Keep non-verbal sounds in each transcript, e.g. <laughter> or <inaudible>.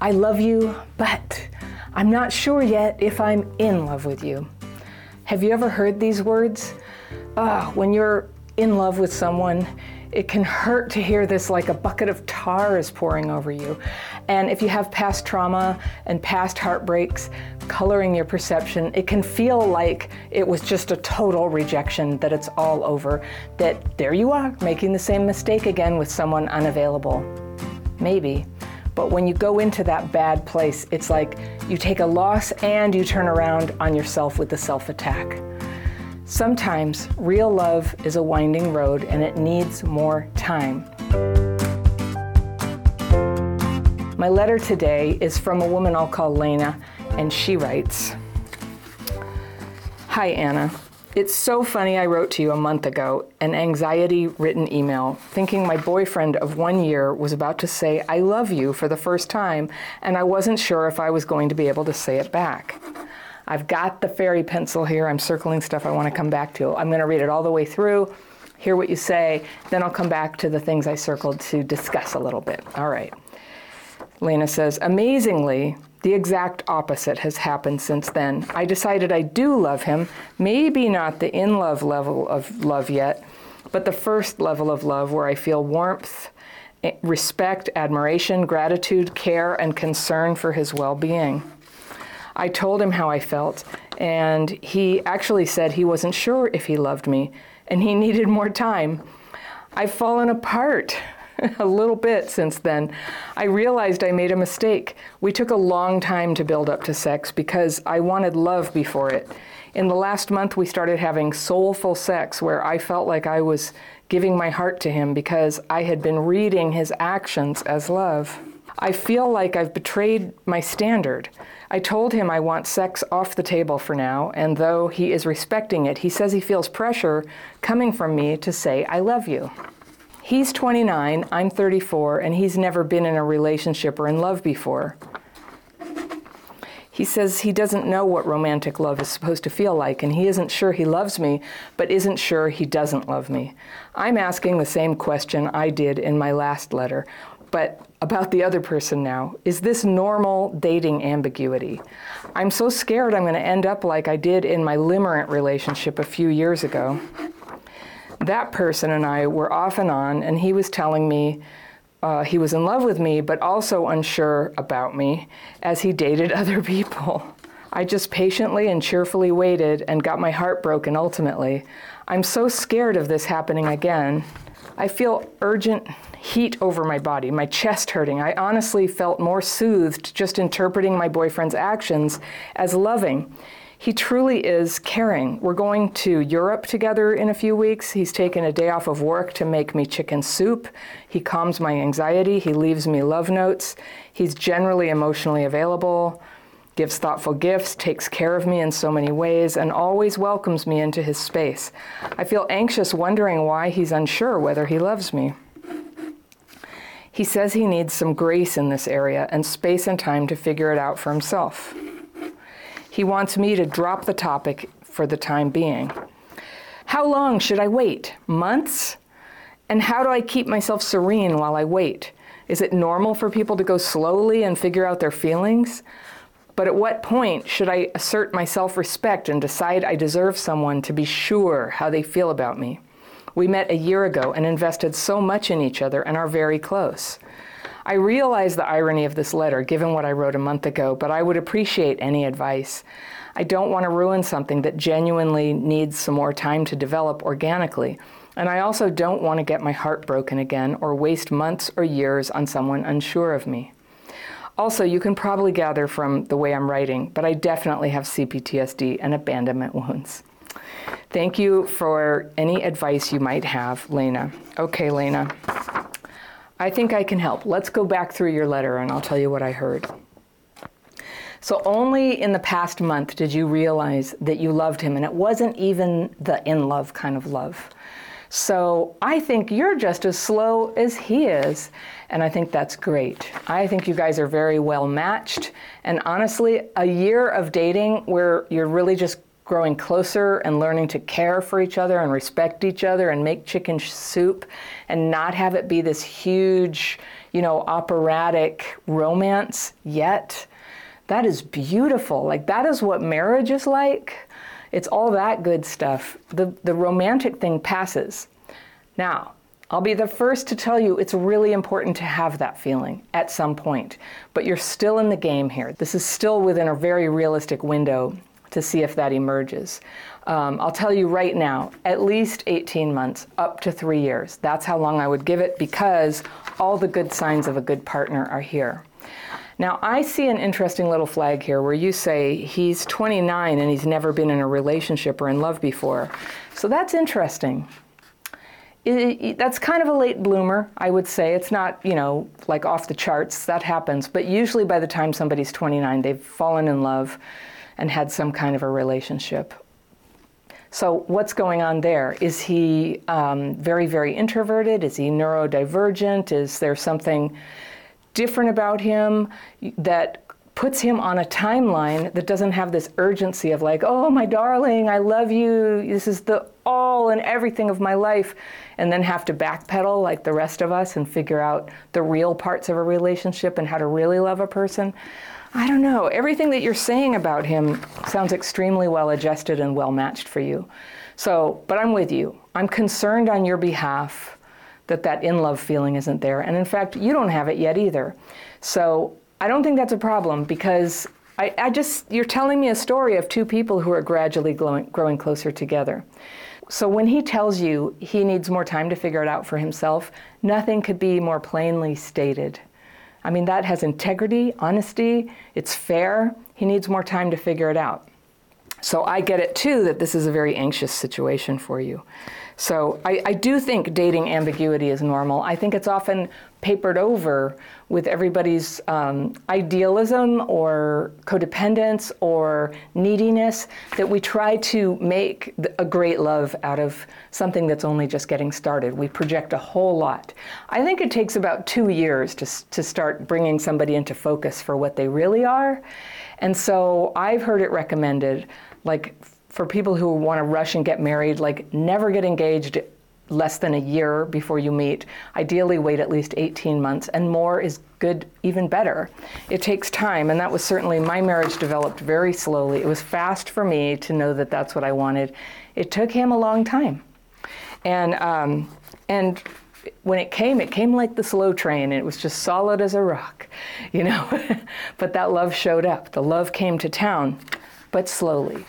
I love you, but I'm not sure yet if I'm in love with you. Have you ever heard these words? Ah, when you're in love with someone, it can hurt to hear this like a bucket of tar is pouring over you. And if you have past trauma and past heartbreaks coloring your perception, it can feel like it was just a total rejection, that it's all over, that there you are, making the same mistake again with someone unavailable. Maybe. But when you go into that bad place, it's like you take a loss and you turn around on yourself with the self attack. Sometimes real love is a winding road and it needs more time. My letter today is from a woman I'll call Lena, and she writes Hi, Anna. It's so funny I wrote to you a month ago, an anxiety written email, thinking my boyfriend of one year was about to say, I love you for the first time, and I wasn't sure if I was going to be able to say it back. I've got the fairy pencil here. I'm circling stuff I want to come back to. I'm going to read it all the way through, hear what you say, then I'll come back to the things I circled to discuss a little bit. All right. Lena says, amazingly, the exact opposite has happened since then. I decided I do love him, maybe not the in love level of love yet, but the first level of love where I feel warmth, eh, respect, admiration, gratitude, care, and concern for his well being. I told him how I felt, and he actually said he wasn't sure if he loved me and he <laughs> needed more time. I've fallen apart <laughs> a little bit since then. I realized I made a mistake. We took a long time to build up to sex because I wanted love before it. In the last month, we started having soulful sex where I felt like I was giving my heart to him because I had been reading his actions as love. I feel like I've betrayed my standard. I told him I want sex off the table for now, and though he is respecting it, he says he feels pressure coming from me to say, I love you. He's 29, I'm 34, and he's never been in a relationship or in love before. He says he doesn't know what romantic love is supposed to feel like, and he isn't sure he loves me, but isn't sure he doesn't love me. I'm asking the same question I did in my last letter but about the other person now. Is this normal dating ambiguity? I'm so scared I'm going to end up like I did in my limerent relationship a few years ago. That person and I were off and on, and he was telling me uh, he was in love with me, but also unsure about me as he dated <laughs> other people. I just patiently and cheerfully waited and got my heart broken ultimately. I'm so scared of this happening again. I feel urgent heat over my body, my chest hurting. I honestly felt more soothed just interpreting my boyfriend's actions as loving. He truly is caring. We're going to Europe together in a few weeks. He's taken a day off of work to make me chicken soup. He calms my anxiety. He leaves me love notes. He's generally emotionally available, gives thoughtful gifts, takes care of me in so many ways, and always welcomes me into his space. I feel anxious wondering why he's unsure whether he loves me. He says he needs some grace in this area and space and time to figure it out for himself. He wants me to drop the topic for the time being. How long should I wait? Months? And how do I keep myself serene while I wait? Is it normal for people to go slowly and figure out their feelings? But at what point should I assert my self respect and decide I deserve someone to be sure how they feel about me? We met a year ago and invested so much in each other and are very close. I realize the irony of this letter, given what I wrote a month ago, but I would appreciate any advice. I don't want to ruin something that genuinely needs some more time to develop organically. And I also don't want to get my heart broken again or waste months or years on someone unsure of me. Also, you can probably gather from the way I'm writing, but I definitely have CPTSD and abandonment wounds. Thank you for any advice you might have, Lena. Okay, Lena. I think I can help. Let's go back through your letter and I'll tell you what I heard. So, only in the past month did you realize that you loved him, and it wasn't even the in love kind of love. So, I think you're just as slow as he is, and I think that's great. I think you guys are very well matched, and honestly, a year of dating where you're really just growing closer and learning to care for each other and respect each other and make chicken soup and not have it be this huge, you know, operatic romance yet. That is beautiful. Like that is what marriage is like. It's all that good stuff. The the romantic thing passes. Now, I'll be the first to tell you it's really important to have that feeling at some point, but you're still in the game here. This is still within a very realistic window to see if that emerges. Um, I'll tell you right now, at least 18 months, up to three years. That's how long I would give it because all the good signs of a good partner are here. Now, I see an interesting little flag here where you say he's 29 and he's never been in a relationship or in love before. So that's interesting. It, it, that's kind of a late bloomer, I would say. It's not, you know, like off the charts. That happens. But usually by the time somebody's 29, they've fallen in love and had some kind of a relationship. So, what's going on there? Is he um, very, very introverted? Is he neurodivergent? Is there something different about him that puts him on a timeline that doesn't have this urgency of like, oh, my darling, I love you. This is the all and everything of my life. And then have to backpedal like the rest of us and figure out the real parts of a relationship and how to really love a person. I don't know. Everything that you're saying about him sounds extremely well adjusted and well matched for you. So, but I'm with you. I'm concerned on your behalf that that in love feeling isn't there. And in fact, you don't have it yet either. So, I don't think that's a problem because I, I just, you're telling me a story of two people who are gradually growing, growing closer together. So when he tells you he needs more time to figure it out for himself, nothing could be more plainly stated. I mean, that has integrity, honesty, it's fair. He needs more time to figure it out. So I get it too that this is a very anxious situation for you. So I, I, do think dating ambiguity is normal. I think it's often papered over with everybody's um, idealism or codependence or neediness that we try to make a great love out of something that's only just getting started. We project a whole lot. I think it takes about two years to, to start bringing somebody into focus for what they really are. And so I've heard it recommended, like for people who want to rush and get married, like never get engaged less than a year before you meet. Ideally, wait at least 18 months, and more is good, even better. It takes time, and that was certainly my marriage developed very slowly. It was fast for me to know that that's what I wanted. It took him a long time, and um, and when it came, it came like the slow train. It was just solid as a rock, <laughs> you know. but that love showed up. The love came to town, but slowly.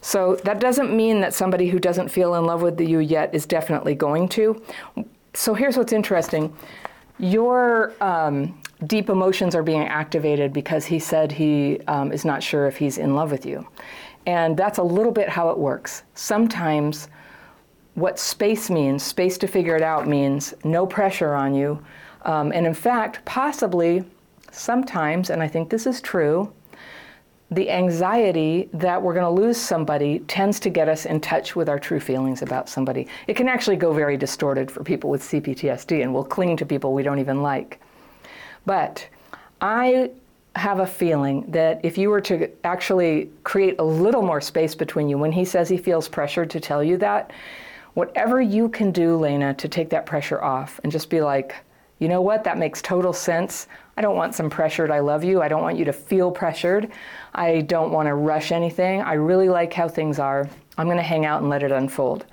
So that doesn't mean that somebody who doesn't feel in love with you yet is definitely going to. So here's what's interesting your um, deep emotions are being activated because he said he um, is not sure if he's in love with you. And that's a little bit how it works. Sometimes what space means, space to figure it out, means no pressure on you. Um, and in fact, possibly sometimes, and I think this is true, the anxiety that we're going to lose somebody tends to get us in touch with our true feelings about somebody. It can actually go very distorted for people with CPTSD, and we'll cling to people we don't even like. But I have a feeling that if you were to actually create a little more space between you, when he says he feels pressured to tell you that, whatever you can do, Lena, to take that pressure off and just be like, you know what, that makes total sense. I don't want some pressured, I love you. I don't want you to feel pressured. I don't want to rush anything. I really like how things are. I'm going to hang out and let it unfold.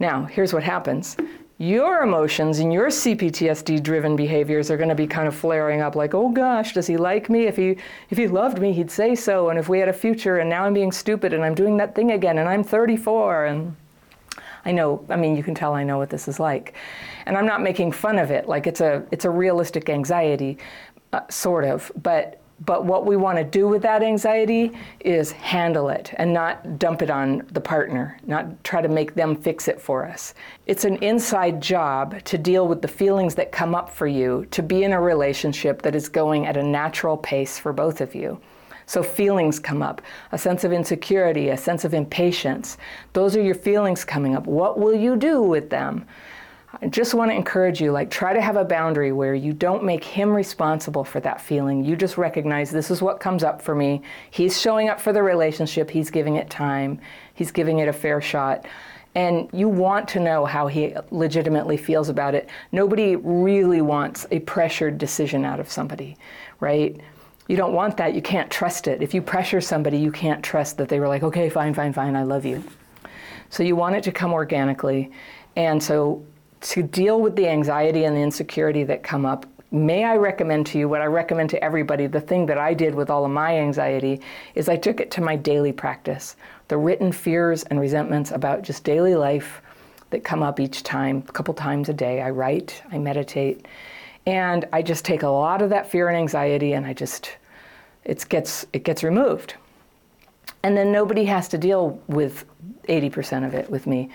Now, here's what happens. Your emotions and your CPTSD driven behaviors are going to be kind of flaring up like, "Oh gosh, does he like me? If he if he loved me, he'd say so. And if we had a future and now I'm being stupid and I'm doing that thing again and I'm 34 and I know, I mean, you can tell I know what this is like. And I'm not making fun of it. Like it's a it's a realistic anxiety uh, sort of, but but what we want to do with that anxiety is handle it and not dump it on the partner, not try to make them fix it for us. It's an inside job to deal with the feelings that come up for you, to be in a relationship that is going at a natural pace for both of you. So feelings come up a sense of insecurity, a sense of impatience. Those are your feelings coming up. What will you do with them? I just want to encourage you like try to have a boundary where you don't make him responsible for that feeling. You just recognize this is what comes up for me. He's showing up for the relationship, he's giving it time, he's giving it a fair shot. And you want to know how he legitimately feels about it. Nobody really wants a pressured decision out of somebody, right? You don't want that. You can't trust it. If you pressure somebody, you can't trust that they were like, okay, fine, fine, fine, I love you. So you want it to come organically. And so to deal with the anxiety and the insecurity that come up, may I recommend to you what I recommend to everybody? The thing that I did with all of my anxiety is I took it to my daily practice. The written fears and resentments about just daily life that come up each time, a couple times a day. I write, I meditate, and I just take a lot of that fear and anxiety and I just it gets it gets removed. And then nobody has to deal with 80% of it with me.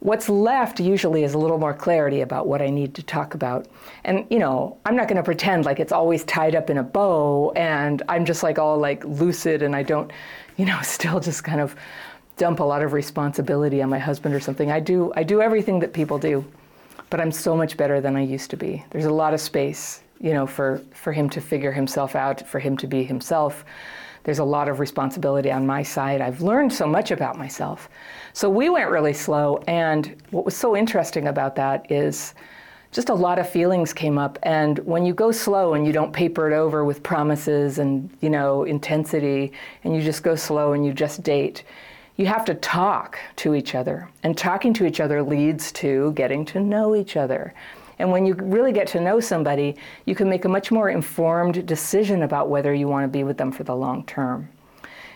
What's left usually is a little more clarity about what I need to talk about. And, you know, I'm not going to pretend like it's always tied up in a bow and I'm just like all like lucid and I don't, you know, <laughs> still just kind of dump a lot of responsibility on my husband or something. I do I do everything that people do. But I'm so much better than I used to be. There's a lot of space, you know, for for him to figure himself out, for him to be himself there's a lot of responsibility on my side. I've learned so much about myself. So we went really slow, and what was so interesting about that is just a lot of feelings came up and when you go slow and you don't paper it over with promises and you know intensity and you just go slow and you just date you have to talk to each other and talking to each other leads to getting to know each other and when you really get to know somebody, you can make a much more informed decision about whether you want to be with them for the long term.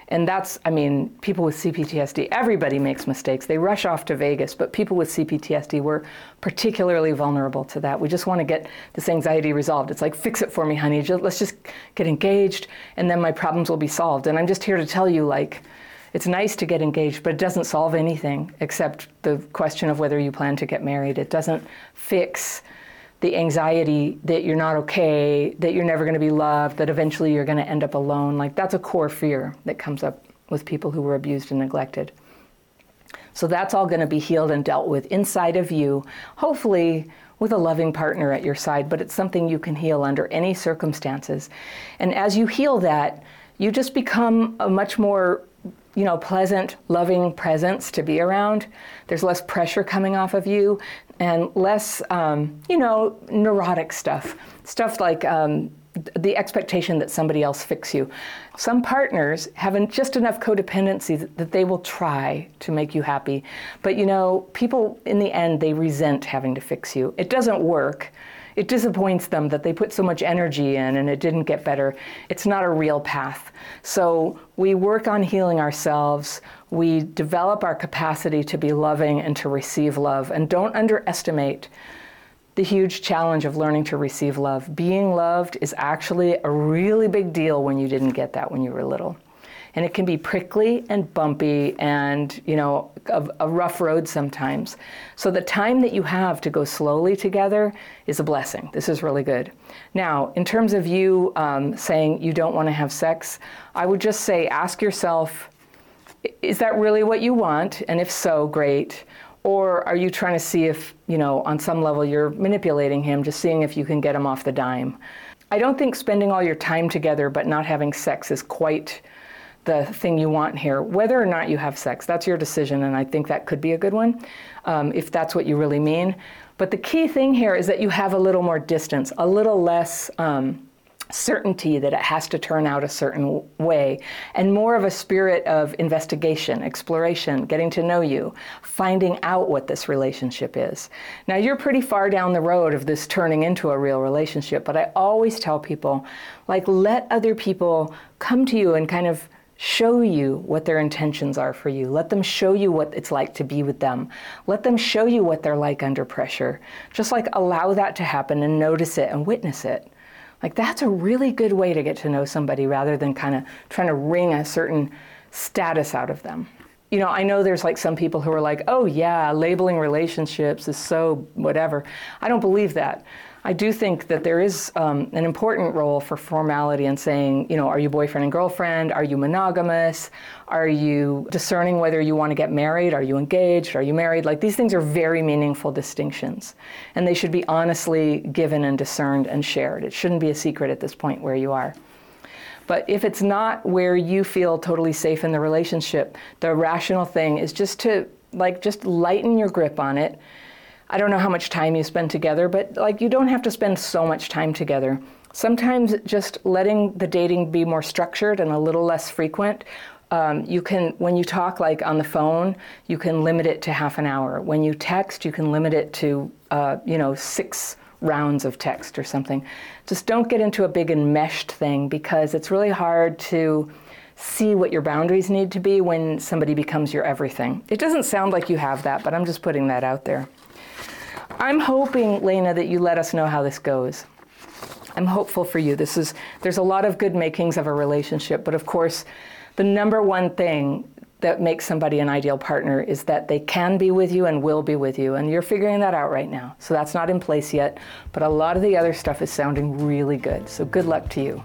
And that's, I mean, people with CPTSD, everybody makes mistakes. They rush off to Vegas, but people with CPTSD were particularly vulnerable to that. We just want to get this anxiety resolved. It's like, fix it for me, honey. Let's just get engaged, and then my problems will be solved. And I'm just here to tell you, like, it's nice to get engaged, but it doesn't solve anything except the question of whether you plan to get married. It doesn't fix the anxiety that you're not okay, that you're never going to be loved, that eventually you're going to end up alone. Like that's a core fear that comes up with people who were abused and neglected. So that's all going to be healed and dealt with inside of you, hopefully with a loving partner at your side, but it's something you can heal under any circumstances. And as you heal that, you just become a much more you know, pleasant, loving presence to be around. There's less pressure coming off of you and less, um, you know, neurotic stuff. Stuff like um, the expectation that somebody else fix you. Some partners have just enough codependency that they will try to make you happy. But, you know, people in the end, they resent having to fix you. It doesn't work it disappoints them that they put so much energy in and it didn't get better. It's not a real path. So we work on healing ourselves. We develop our capacity to be loving and to receive love. And don't underestimate the huge challenge of learning to receive love. Being loved is actually a really big deal when you didn't get that when you were little and it can be prickly and bumpy and you know a, a, rough road sometimes. So the time that you have to go slowly together is a blessing. This is really good. Now in terms of you um, saying you don't want to have sex i would just say ask yourself is that really what you want? And if so great. Or are you trying to see if you know on some level you're manipulating him just seeing if you can get him off the dime? I don't think spending all your time together but not having sex is quite the thing you want here. Whether or not you have sex, that's your decision, and I think that could be a good one um, if that's what you really mean. But the key thing here is that you have a little more distance, a little less um, certainty that it has to turn out a certain way, and more of a spirit of investigation, exploration, getting to know you, finding out what this relationship is. Now, you're pretty far down the road of this turning into a real relationship, but I always tell people, like, let other people come to you and kind of show you what their intentions are for you. Let them show you what it's like to be with them. Let them show you what they're like under pressure. Just like allow that to happen and notice it and witness it. Like that's a really good way to get to know somebody rather than kind of trying to wring a certain status out of them. you know, I know there's like some people who are like, oh yeah, labeling relationships is so whatever. I don't believe that. I do think that there is um, an important role for formality in saying, you know, are you boyfriend and girlfriend? Are you monogamous? Are you discerning whether you want to get married? Are you engaged? Are you married? Like these things are very meaningful distinctions. And they should be honestly given and discerned and shared. It shouldn't be a secret at this point where you are. But if it's not where you feel totally safe in the relationship, the rational thing is just to like just lighten your grip on it I don't know how much time you spend together, but like you don't have to spend so much time together. Sometimes just letting the dating be more structured and a little less frequent. Um, you can, when you talk like on the phone, you can limit it to half an hour. When you text, you can limit it to, uh, you know, six rounds of text or something. Just don't get into a big enmeshed thing because it's really hard to see what your boundaries need to be when somebody becomes your everything. It doesn't sound like you have that, but I'm just putting that out there. I'm hoping, Lena, that you let us know how this goes. I'm hopeful for you. This is there's a lot of good makings of a relationship, but of course, the number one thing that makes somebody an ideal partner is that they can be with you and will be with you, and you're figuring that out right now. So that's not in place yet, but a lot of the other stuff is sounding really good. So good luck to you.